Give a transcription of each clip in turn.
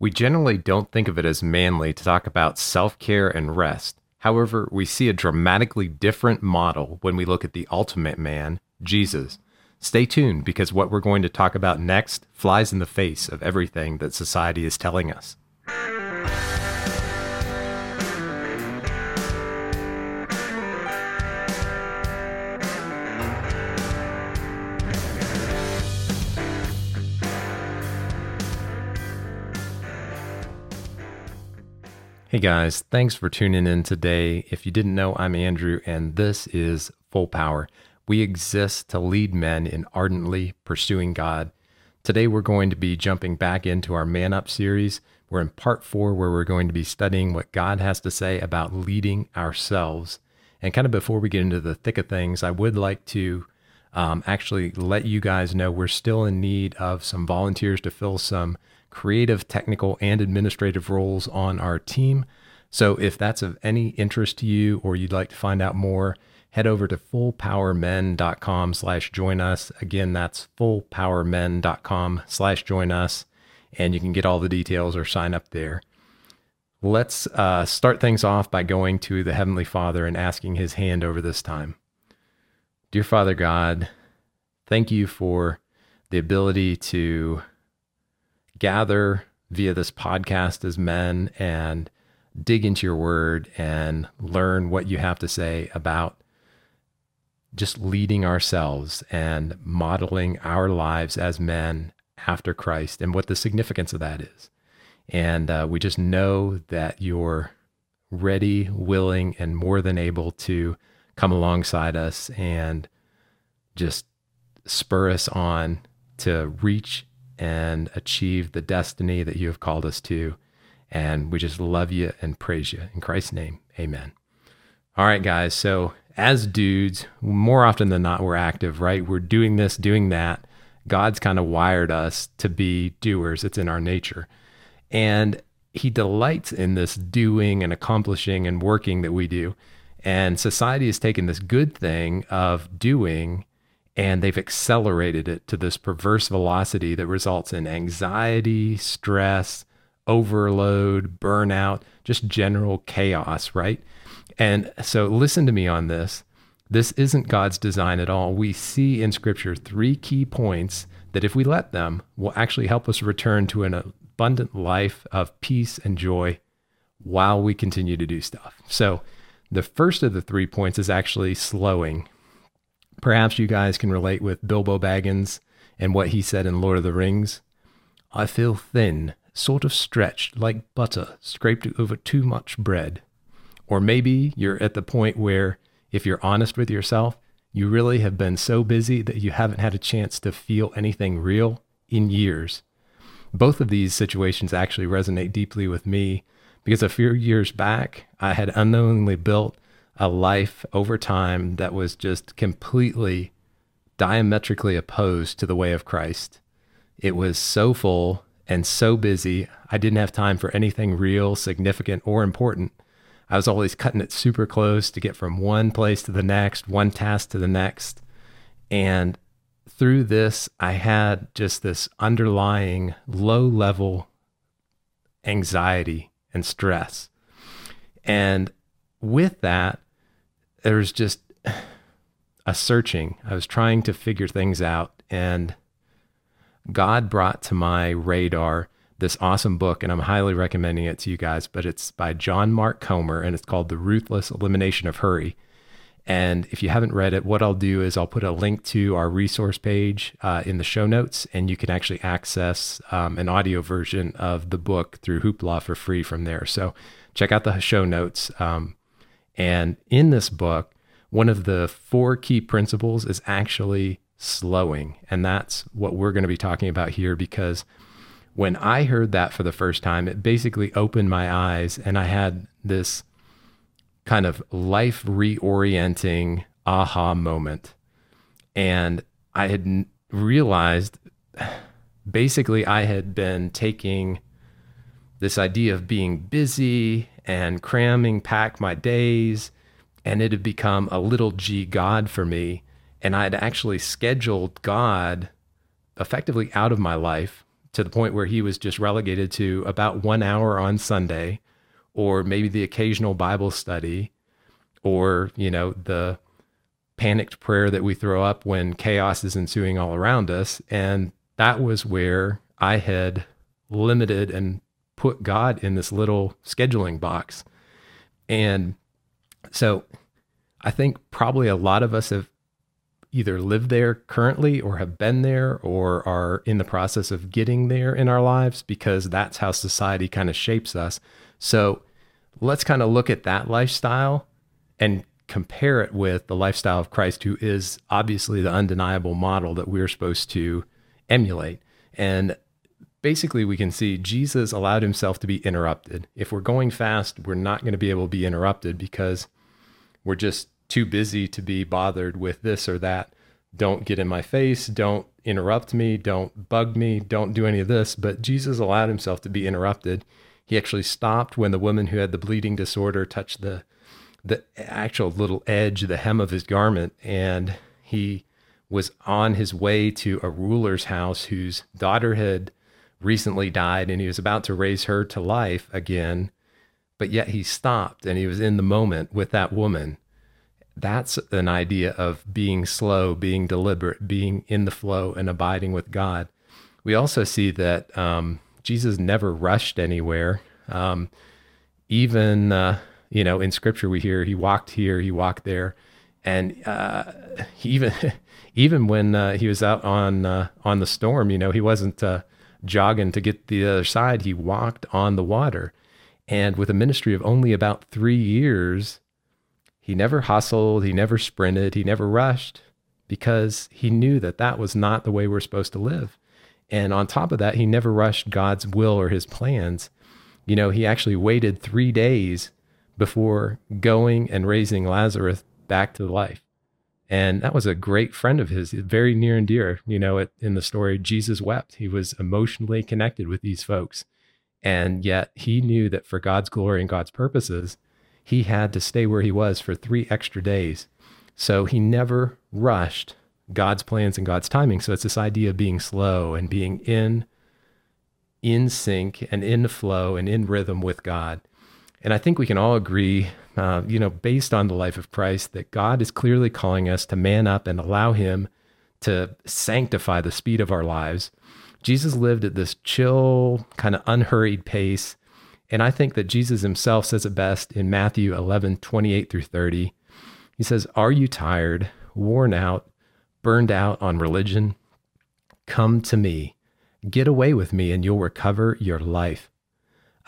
We generally don't think of it as manly to talk about self care and rest. However, we see a dramatically different model when we look at the ultimate man, Jesus. Stay tuned because what we're going to talk about next flies in the face of everything that society is telling us. Hey guys, thanks for tuning in today. If you didn't know, I'm Andrew, and this is Full Power. We exist to lead men in ardently pursuing God. Today, we're going to be jumping back into our Man Up series. We're in part four, where we're going to be studying what God has to say about leading ourselves. And kind of before we get into the thick of things, I would like to um, actually let you guys know we're still in need of some volunteers to fill some creative, technical, and administrative roles on our team. So if that's of any interest to you or you'd like to find out more, head over to fullpowermen.com slash join us. Again, that's fullpowermen.com slash join us. And you can get all the details or sign up there. Let's uh, start things off by going to the Heavenly Father and asking his hand over this time. Dear Father God, thank you for the ability to gather via this podcast as men and dig into your word and learn what you have to say about just leading ourselves and modeling our lives as men after Christ and what the significance of that is. And uh, we just know that you're ready, willing, and more than able to come alongside us and just spur us on to reach and achieve the destiny that you have called us to. And we just love you and praise you. In Christ's name, amen. All right, guys. So, as dudes, more often than not, we're active, right? We're doing this, doing that. God's kind of wired us to be doers, it's in our nature. And He delights in this doing and accomplishing and working that we do. And society has taken this good thing of doing and they've accelerated it to this perverse velocity that results in anxiety, stress, overload, burnout, just general chaos, right? And so listen to me on this. This isn't God's design at all. We see in scripture three key points that if we let them will actually help us return to an abundant life of peace and joy while we continue to do stuff. So the first of the three points is actually slowing Perhaps you guys can relate with Bilbo Baggins and what he said in Lord of the Rings. I feel thin, sort of stretched like butter scraped over too much bread. Or maybe you're at the point where, if you're honest with yourself, you really have been so busy that you haven't had a chance to feel anything real in years. Both of these situations actually resonate deeply with me because a few years back, I had unknowingly built a life over time that was just completely diametrically opposed to the way of Christ. It was so full and so busy, I didn't have time for anything real, significant, or important. I was always cutting it super close to get from one place to the next, one task to the next. And through this, I had just this underlying low level anxiety and stress. And with that, there was just a searching. I was trying to figure things out, and God brought to my radar this awesome book, and I'm highly recommending it to you guys. But it's by John Mark Comer, and it's called The Ruthless Elimination of Hurry. And if you haven't read it, what I'll do is I'll put a link to our resource page uh, in the show notes, and you can actually access um, an audio version of the book through Hoopla for free from there. So check out the show notes. Um, and in this book, one of the four key principles is actually slowing. And that's what we're going to be talking about here because when I heard that for the first time, it basically opened my eyes and I had this kind of life reorienting aha moment. And I had realized basically I had been taking this idea of being busy and cramming pack my days. And it had become a little g God for me. And I had actually scheduled God effectively out of my life to the point where he was just relegated to about one hour on Sunday, or maybe the occasional Bible study, or, you know, the panicked prayer that we throw up when chaos is ensuing all around us. And that was where I had limited and put God in this little scheduling box. And so I think probably a lot of us have either lived there currently or have been there or are in the process of getting there in our lives because that's how society kind of shapes us. So let's kind of look at that lifestyle and compare it with the lifestyle of Christ, who is obviously the undeniable model that we're supposed to emulate. And basically, we can see Jesus allowed himself to be interrupted. If we're going fast, we're not going to be able to be interrupted because we're just too busy to be bothered with this or that. Don't get in my face. Don't interrupt me. Don't bug me. Don't do any of this. But Jesus allowed himself to be interrupted. He actually stopped when the woman who had the bleeding disorder touched the the actual little edge, the hem of his garment, and he was on his way to a ruler's house whose daughter had recently died and he was about to raise her to life again. But yet he stopped and he was in the moment with that woman. That's an idea of being slow, being deliberate, being in the flow and abiding with God. We also see that um, Jesus never rushed anywhere. Um, even uh, you know, in scripture we hear he walked here, he walked there. And uh, even even when uh, he was out on uh, on the storm, you know, he wasn't uh, jogging to get the other side. He walked on the water. And with a ministry of only about three years, he never hustled, he never sprinted, he never rushed because he knew that that was not the way we're supposed to live. And on top of that, he never rushed God's will or his plans. You know, he actually waited three days before going and raising Lazarus back to life. And that was a great friend of his, very near and dear. You know, it, in the story, Jesus wept. He was emotionally connected with these folks. And yet he knew that for God's glory and God's purposes, he had to stay where he was for three extra days. So he never rushed God's plans and God's timing. So it's this idea of being slow and being in in sync and in flow and in rhythm with God. And I think we can all agree, uh, you know, based on the life of Christ, that God is clearly calling us to man up and allow Him to sanctify the speed of our lives. Jesus lived at this chill, kind of unhurried pace. And I think that Jesus himself says it best in Matthew 11, 28 through 30. He says, Are you tired, worn out, burned out on religion? Come to me. Get away with me, and you'll recover your life.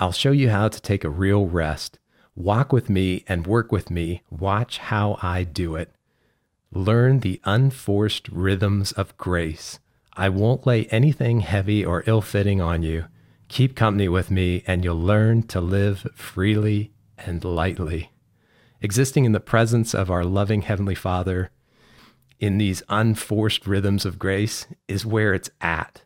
I'll show you how to take a real rest. Walk with me and work with me. Watch how I do it. Learn the unforced rhythms of grace. I won't lay anything heavy or ill fitting on you. Keep company with me, and you'll learn to live freely and lightly. Existing in the presence of our loving Heavenly Father in these unforced rhythms of grace is where it's at.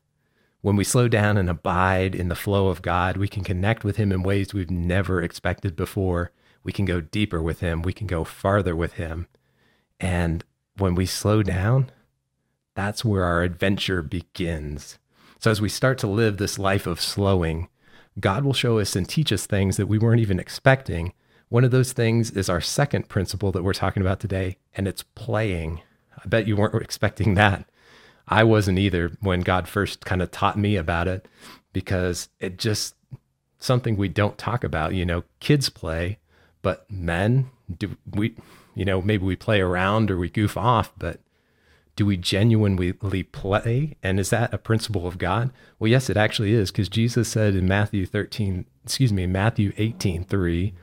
When we slow down and abide in the flow of God, we can connect with Him in ways we've never expected before. We can go deeper with Him. We can go farther with Him. And when we slow down, that's where our adventure begins. So, as we start to live this life of slowing, God will show us and teach us things that we weren't even expecting. One of those things is our second principle that we're talking about today, and it's playing. I bet you weren't expecting that. I wasn't either when God first kind of taught me about it because it just something we don't talk about. You know, kids play, but men do we, you know, maybe we play around or we goof off, but do we genuinely play? And is that a principle of God? Well, yes, it actually is because Jesus said in Matthew 13, excuse me, Matthew 18, 3,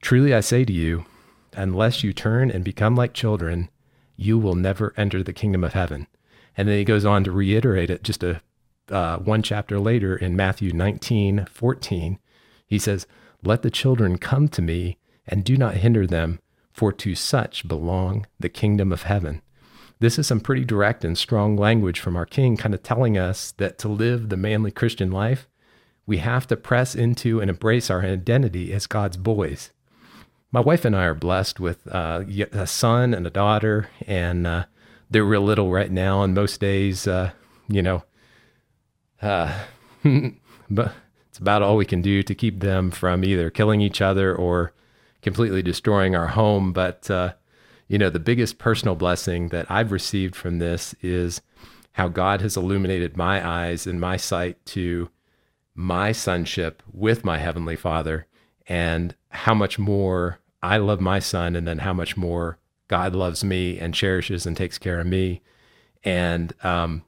truly I say to you, unless you turn and become like children, you will never enter the kingdom of heaven. And then he goes on to reiterate it just a uh, one chapter later in Matthew 19, 14. He says, Let the children come to me and do not hinder them, for to such belong the kingdom of heaven. This is some pretty direct and strong language from our king, kind of telling us that to live the manly Christian life, we have to press into and embrace our identity as God's boys. My wife and I are blessed with uh, a son and a daughter, and uh, they're real little right now, and most days, uh, you know, uh, but it's about all we can do to keep them from either killing each other or completely destroying our home. But, uh, you know, the biggest personal blessing that I've received from this is how God has illuminated my eyes and my sight to my sonship with my Heavenly Father and how much more I love my son and then how much more God loves me and cherishes and takes care of me. And um,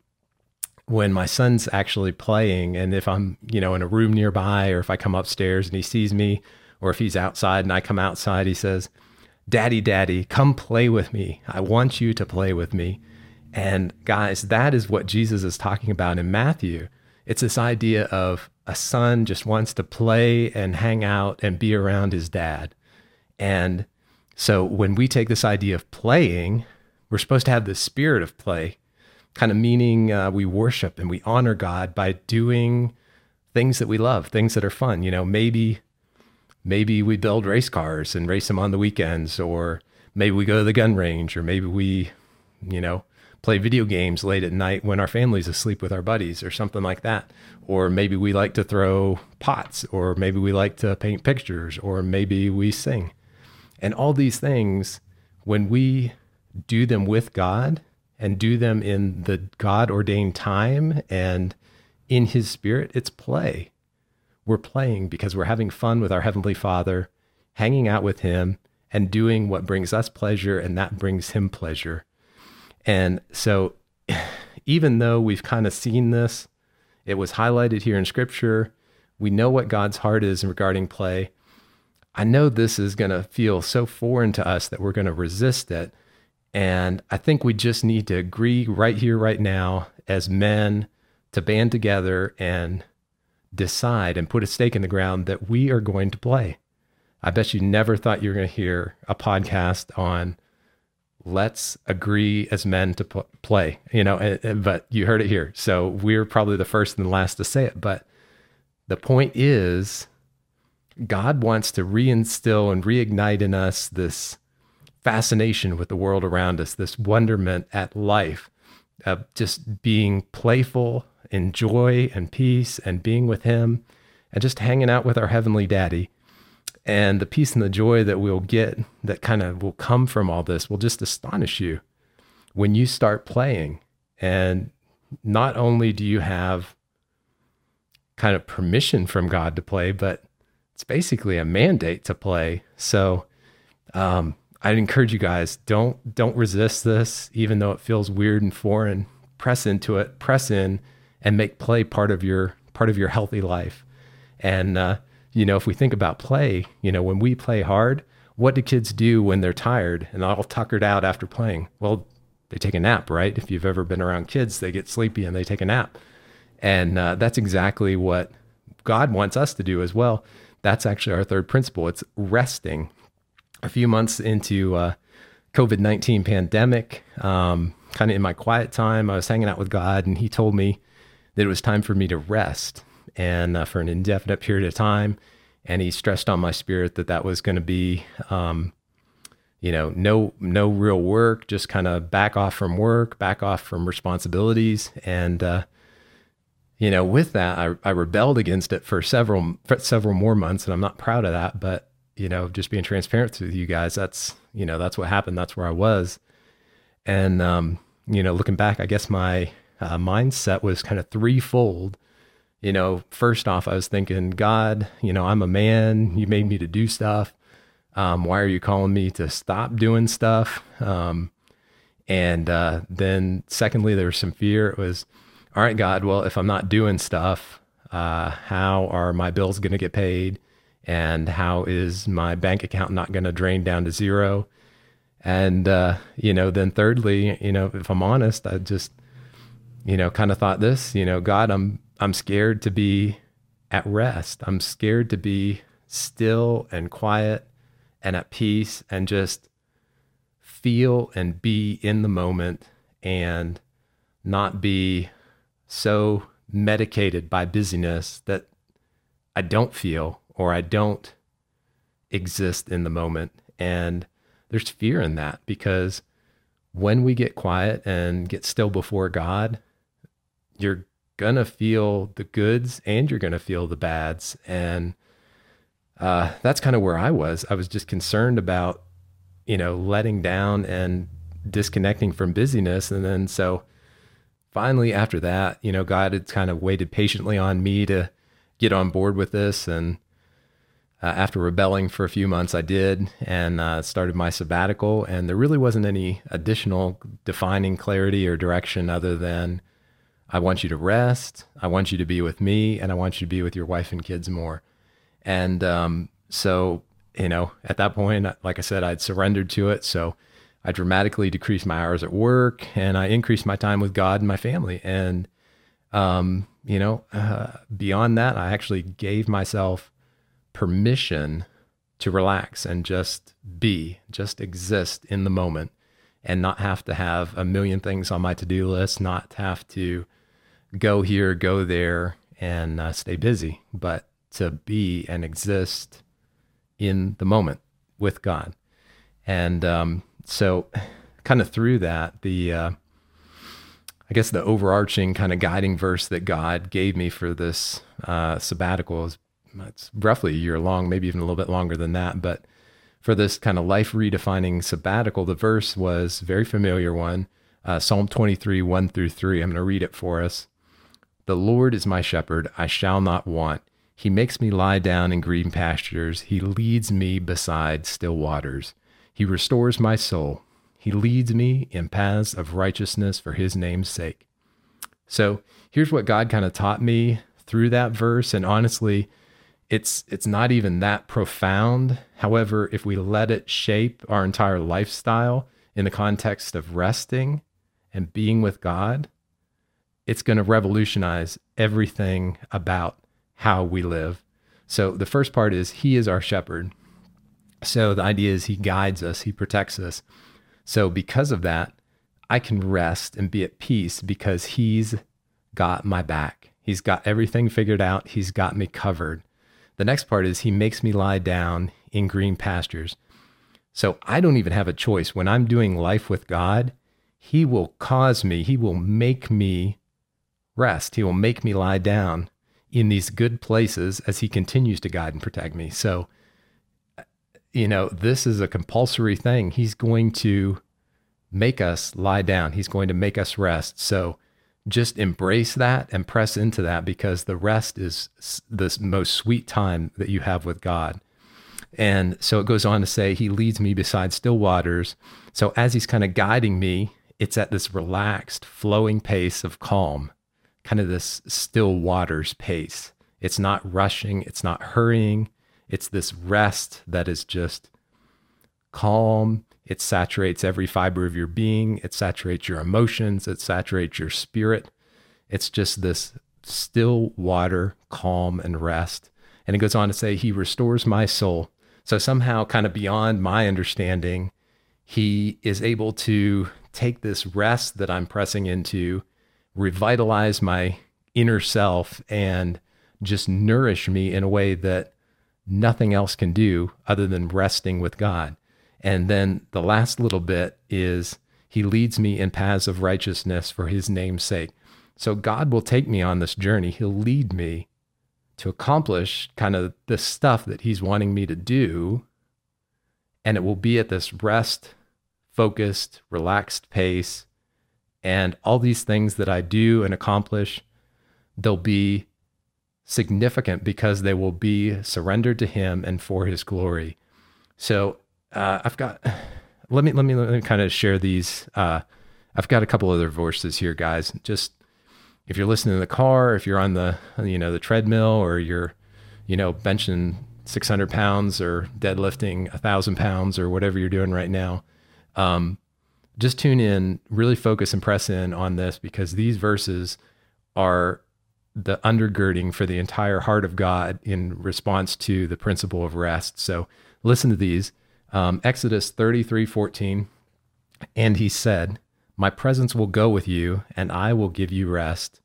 when my son's actually playing, and if I'm, you know, in a room nearby, or if I come upstairs and he sees me, or if he's outside and I come outside, he says, Daddy, Daddy, come play with me. I want you to play with me. And guys, that is what Jesus is talking about in Matthew. It's this idea of a son just wants to play and hang out and be around his dad. And so when we take this idea of playing, we're supposed to have the spirit of play, kind of meaning uh, we worship and we honor God by doing things that we love, things that are fun. You know, maybe maybe we build race cars and race them on the weekends, or maybe we go to the gun range, or maybe we, you know, play video games late at night when our family's asleep with our buddies, or something like that. Or maybe we like to throw pots, or maybe we like to paint pictures, or maybe we sing. And all these things, when we do them with God and do them in the God ordained time and in His Spirit, it's play. We're playing because we're having fun with our Heavenly Father, hanging out with Him, and doing what brings us pleasure, and that brings Him pleasure. And so, even though we've kind of seen this, it was highlighted here in Scripture. We know what God's heart is regarding play. I know this is going to feel so foreign to us that we're going to resist it. And I think we just need to agree right here, right now, as men, to band together and decide and put a stake in the ground that we are going to play. I bet you never thought you were going to hear a podcast on let's agree as men to play, you know, eh, eh, but you heard it here. So we're probably the first and the last to say it. But the point is, God wants to reinstill and reignite in us this fascination with the world around us, this wonderment at life of just being playful in joy and peace and being with Him and just hanging out with our Heavenly Daddy. And the peace and the joy that we'll get that kind of will come from all this will just astonish you when you start playing. And not only do you have kind of permission from God to play, but it's basically a mandate to play. So um, I'd encourage you guys don't don't resist this, even though it feels weird and foreign. Press into it, press in, and make play part of your part of your healthy life. And uh, you know, if we think about play, you know, when we play hard, what do kids do when they're tired and all tuckered out after playing? Well, they take a nap, right? If you've ever been around kids, they get sleepy and they take a nap. And uh, that's exactly what God wants us to do as well that's actually our third principle. It's resting. A few months into uh, COVID nineteen pandemic, um, kind of in my quiet time, I was hanging out with God, and He told me that it was time for me to rest, and uh, for an indefinite period of time. And He stressed on my spirit that that was going to be, um, you know, no no real work, just kind of back off from work, back off from responsibilities, and uh, you know, with that, I, I rebelled against it for several for several more months, and I'm not proud of that. But you know, just being transparent with you guys, that's you know, that's what happened. That's where I was, and um, you know, looking back, I guess my uh, mindset was kind of threefold. You know, first off, I was thinking, God, you know, I'm a man. You made me to do stuff. Um, why are you calling me to stop doing stuff? Um, and uh, then, secondly, there was some fear. It was all right, God, well, if I'm not doing stuff, uh, how are my bills going to get paid? And how is my bank account not going to drain down to zero? And, uh, you know, then thirdly, you know, if I'm honest, I just, you know, kind of thought this, you know, God, I'm, I'm scared to be at rest. I'm scared to be still and quiet and at peace and just feel and be in the moment and not be so medicated by busyness that I don't feel or I don't exist in the moment. And there's fear in that because when we get quiet and get still before God, you're going to feel the goods and you're going to feel the bads. And uh, that's kind of where I was. I was just concerned about, you know, letting down and disconnecting from busyness. And then so finally, after that, you know, God had kind of waited patiently on me to get on board with this. And uh, after rebelling for a few months, I did and uh, started my sabbatical. And there really wasn't any additional defining clarity or direction other than I want you to rest, I want you to be with me, and I want you to be with your wife and kids more. And um, so, you know, at that point, like I said, I'd surrendered to it. So I dramatically decreased my hours at work and I increased my time with God and my family. And, um, you know, uh, beyond that, I actually gave myself permission to relax and just be, just exist in the moment and not have to have a million things on my to do list, not have to go here, go there, and uh, stay busy, but to be and exist in the moment with God. And um, so, kind of through that, the uh, I guess the overarching kind of guiding verse that God gave me for this uh, sabbatical is it's roughly a year long, maybe even a little bit longer than that. But for this kind of life redefining sabbatical, the verse was very familiar one, uh, Psalm 23, 1 through 3. I'm going to read it for us. The Lord is my shepherd, I shall not want. He makes me lie down in green pastures. He leads me beside still waters. He restores my soul. He leads me in paths of righteousness for his name's sake. So here's what God kind of taught me through that verse. And honestly, it's it's not even that profound. However, if we let it shape our entire lifestyle in the context of resting and being with God, it's going to revolutionize everything about how we live. So the first part is He is our shepherd. So the idea is He guides us, He protects us. So because of that, I can rest and be at peace because He's got my back. He's got everything figured out, He's got me covered. The next part is He makes me lie down in green pastures. So I don't even have a choice. When I'm doing life with God, He will cause me, He will make me rest. He will make me lie down in these good places as he continues to guide and protect me. So, you know, this is a compulsory thing. He's going to make us lie down, he's going to make us rest. So, just embrace that and press into that because the rest is the most sweet time that you have with God. And so it goes on to say, He leads me beside still waters. So as He's kind of guiding me, it's at this relaxed, flowing pace of calm kind of this still waters pace. It's not rushing, it's not hurrying. It's this rest that is just calm. It saturates every fiber of your being, it saturates your emotions, it saturates your spirit. It's just this still water, calm, and rest. And it goes on to say, He restores my soul. So, somehow, kind of beyond my understanding, He is able to take this rest that I'm pressing into revitalize my inner self and just nourish me in a way that nothing else can do other than resting with God. And then the last little bit is he leads me in paths of righteousness for his name's sake. So God will take me on this journey. He'll lead me to accomplish kind of the stuff that he's wanting me to do. And it will be at this rest, focused, relaxed pace and all these things that I do and accomplish, they'll be significant because they will be surrendered to Him and for His glory. So uh, I've got. Let me let me let me kind of share these. Uh, I've got a couple other verses here, guys. Just if you're listening in the car, if you're on the you know the treadmill, or you're you know benching 600 pounds or deadlifting a thousand pounds or whatever you're doing right now. Um, just tune in, really focus and press in on this because these verses are the undergirding for the entire heart of God in response to the principle of rest. So listen to these. Um, Exodus 33 14. And he said, My presence will go with you, and I will give you rest.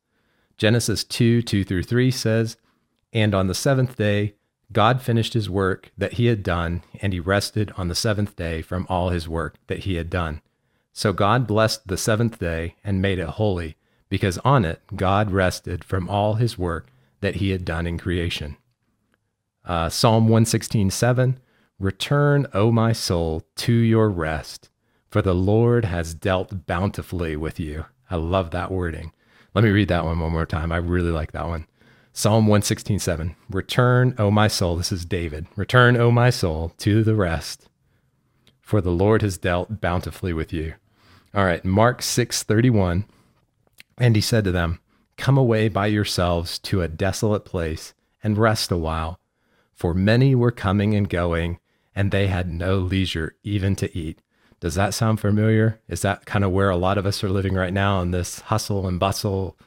Genesis 2 2 through 3 says, And on the seventh day, God finished his work that he had done, and he rested on the seventh day from all his work that he had done. So God blessed the seventh day and made it holy, because on it God rested from all his work that he had done in creation. Uh, Psalm 116:7 Return, O my soul, to your rest, for the Lord has dealt bountifully with you. I love that wording. Let me read that one one more time. I really like that one. Psalm 116:7 Return, O my soul, this is David. Return, O my soul, to the rest, for the Lord has dealt bountifully with you. All right, Mark 6:31 And he said to them, Come away by yourselves to a desolate place and rest a while, for many were coming and going, and they had no leisure even to eat. Does that sound familiar? Is that kind of where a lot of us are living right now in this hustle and bustle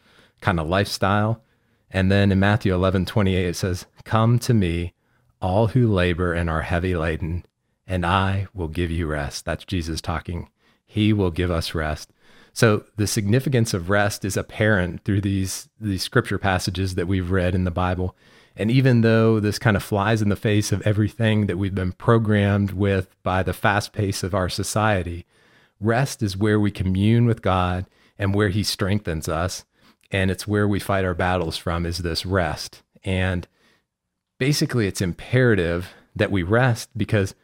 kind of lifestyle? And then in Matthew 11, 28, it says, Come to me, all who labor and are heavy laden, and I will give you rest. That's Jesus talking. He will give us rest. So the significance of rest is apparent through these, these scripture passages that we've read in the Bible. And even though this kind of flies in the face of everything that we've been programmed with by the fast pace of our society, rest is where we commune with God and where He strengthens us and it's where we fight our battles from is this rest and basically it's imperative that we rest because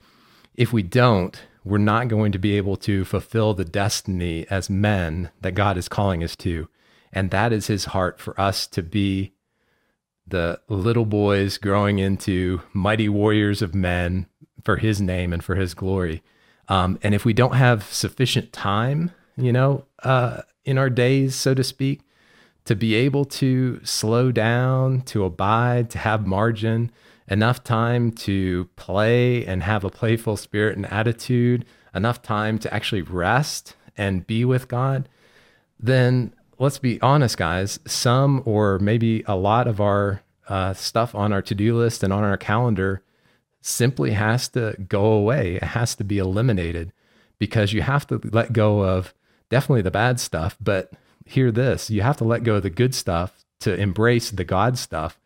if we don't we're not going to be able to fulfill the destiny as men that God is calling us to. And that is his heart for us to be the little boys growing into mighty warriors of men for his name and for his glory. Um, and if we don't have sufficient time you know uh, in our days so to speak to be able to slow down, to abide, to have margin, enough time to play and have a playful spirit and attitude, enough time to actually rest and be with God, then let's be honest, guys, some or maybe a lot of our uh, stuff on our to do list and on our calendar simply has to go away. It has to be eliminated because you have to let go of definitely the bad stuff, but hear this you have to let go of the good stuff to embrace the God stuff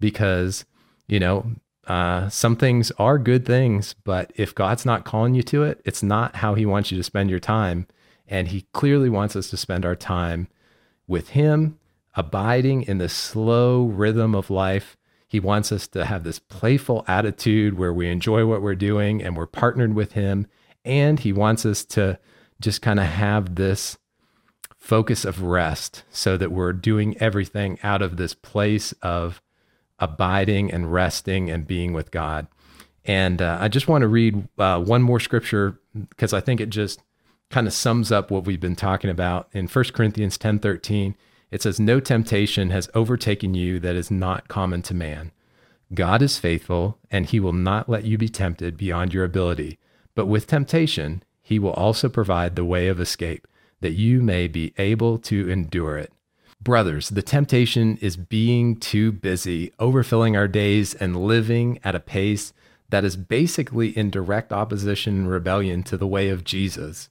because, you know, uh, some things are good things, but if God's not calling you to it, it's not how He wants you to spend your time. And He clearly wants us to spend our time with Him, abiding in the slow rhythm of life. He wants us to have this playful attitude where we enjoy what we're doing and we're partnered with Him. And He wants us to just kind of have this focus of rest so that we're doing everything out of this place of abiding and resting and being with God. And uh, I just want to read uh, one more scripture because I think it just kind of sums up what we've been talking about in 1 Corinthians 10 13. It says, No temptation has overtaken you that is not common to man. God is faithful, and he will not let you be tempted beyond your ability. But with temptation, he will also provide the way of escape that you may be able to endure it. Brothers, the temptation is being too busy, overfilling our days, and living at a pace that is basically in direct opposition and rebellion to the way of Jesus.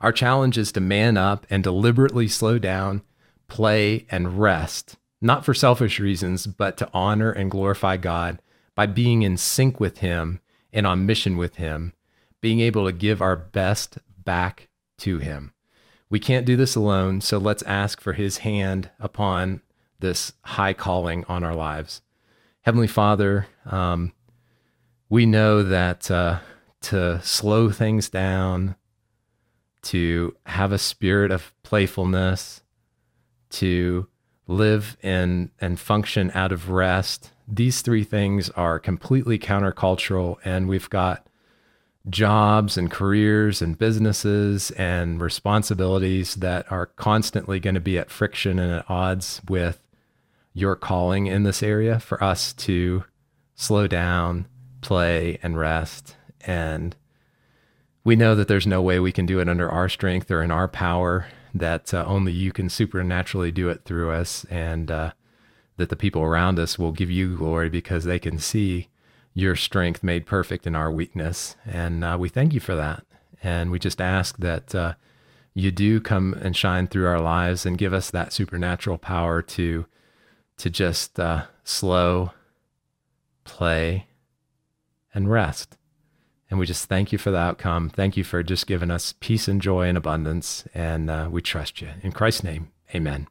Our challenge is to man up and deliberately slow down, play, and rest, not for selfish reasons, but to honor and glorify God by being in sync with Him and on mission with Him, being able to give our best back to Him. We can't do this alone, so let's ask for his hand upon this high calling on our lives. Heavenly Father, um, we know that uh, to slow things down, to have a spirit of playfulness, to live in and function out of rest, these three things are completely countercultural, and we've got jobs and careers and businesses and responsibilities that are constantly going to be at friction and at odds with your calling in this area for us to slow down, play, and rest. And we know that there's no way we can do it under our strength or in our power, that uh, only you can supernaturally do it through us, and uh, that the people around us will give you glory because they can see your strength made perfect in our weakness. And uh, we thank you for that. And we just ask that uh, you do come and shine through our lives and give us that supernatural power to to just uh, slow, play, and rest. And we just thank you for the outcome. Thank you for just giving us peace and joy and abundance. And uh, we trust you. In Christ's name, amen.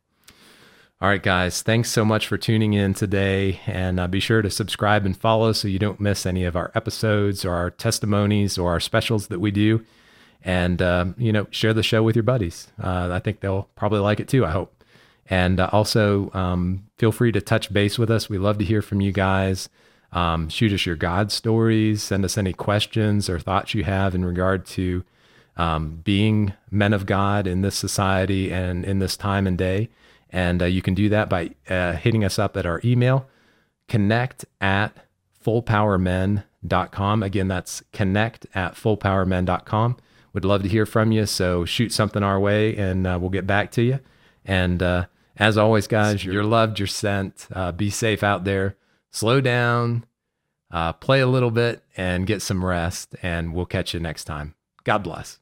All right, guys, thanks so much for tuning in today. And uh, be sure to subscribe and follow so you don't miss any of our episodes or our testimonies or our specials that we do. And, um, you know, share the show with your buddies. Uh, I think they'll probably like it too, I hope. And uh, also, um, feel free to touch base with us. We love to hear from you guys. Um, shoot us your God stories. Send us any questions or thoughts you have in regard to um, being men of God in this society and in this time and day. And uh, you can do that by uh, hitting us up at our email, connect at fullpowermen.com. Again, that's connect at fullpowermen.com. Would love to hear from you. So shoot something our way and uh, we'll get back to you. And uh, as always, guys, you're loved, you're sent. Uh, be safe out there. Slow down, uh, play a little bit, and get some rest. And we'll catch you next time. God bless.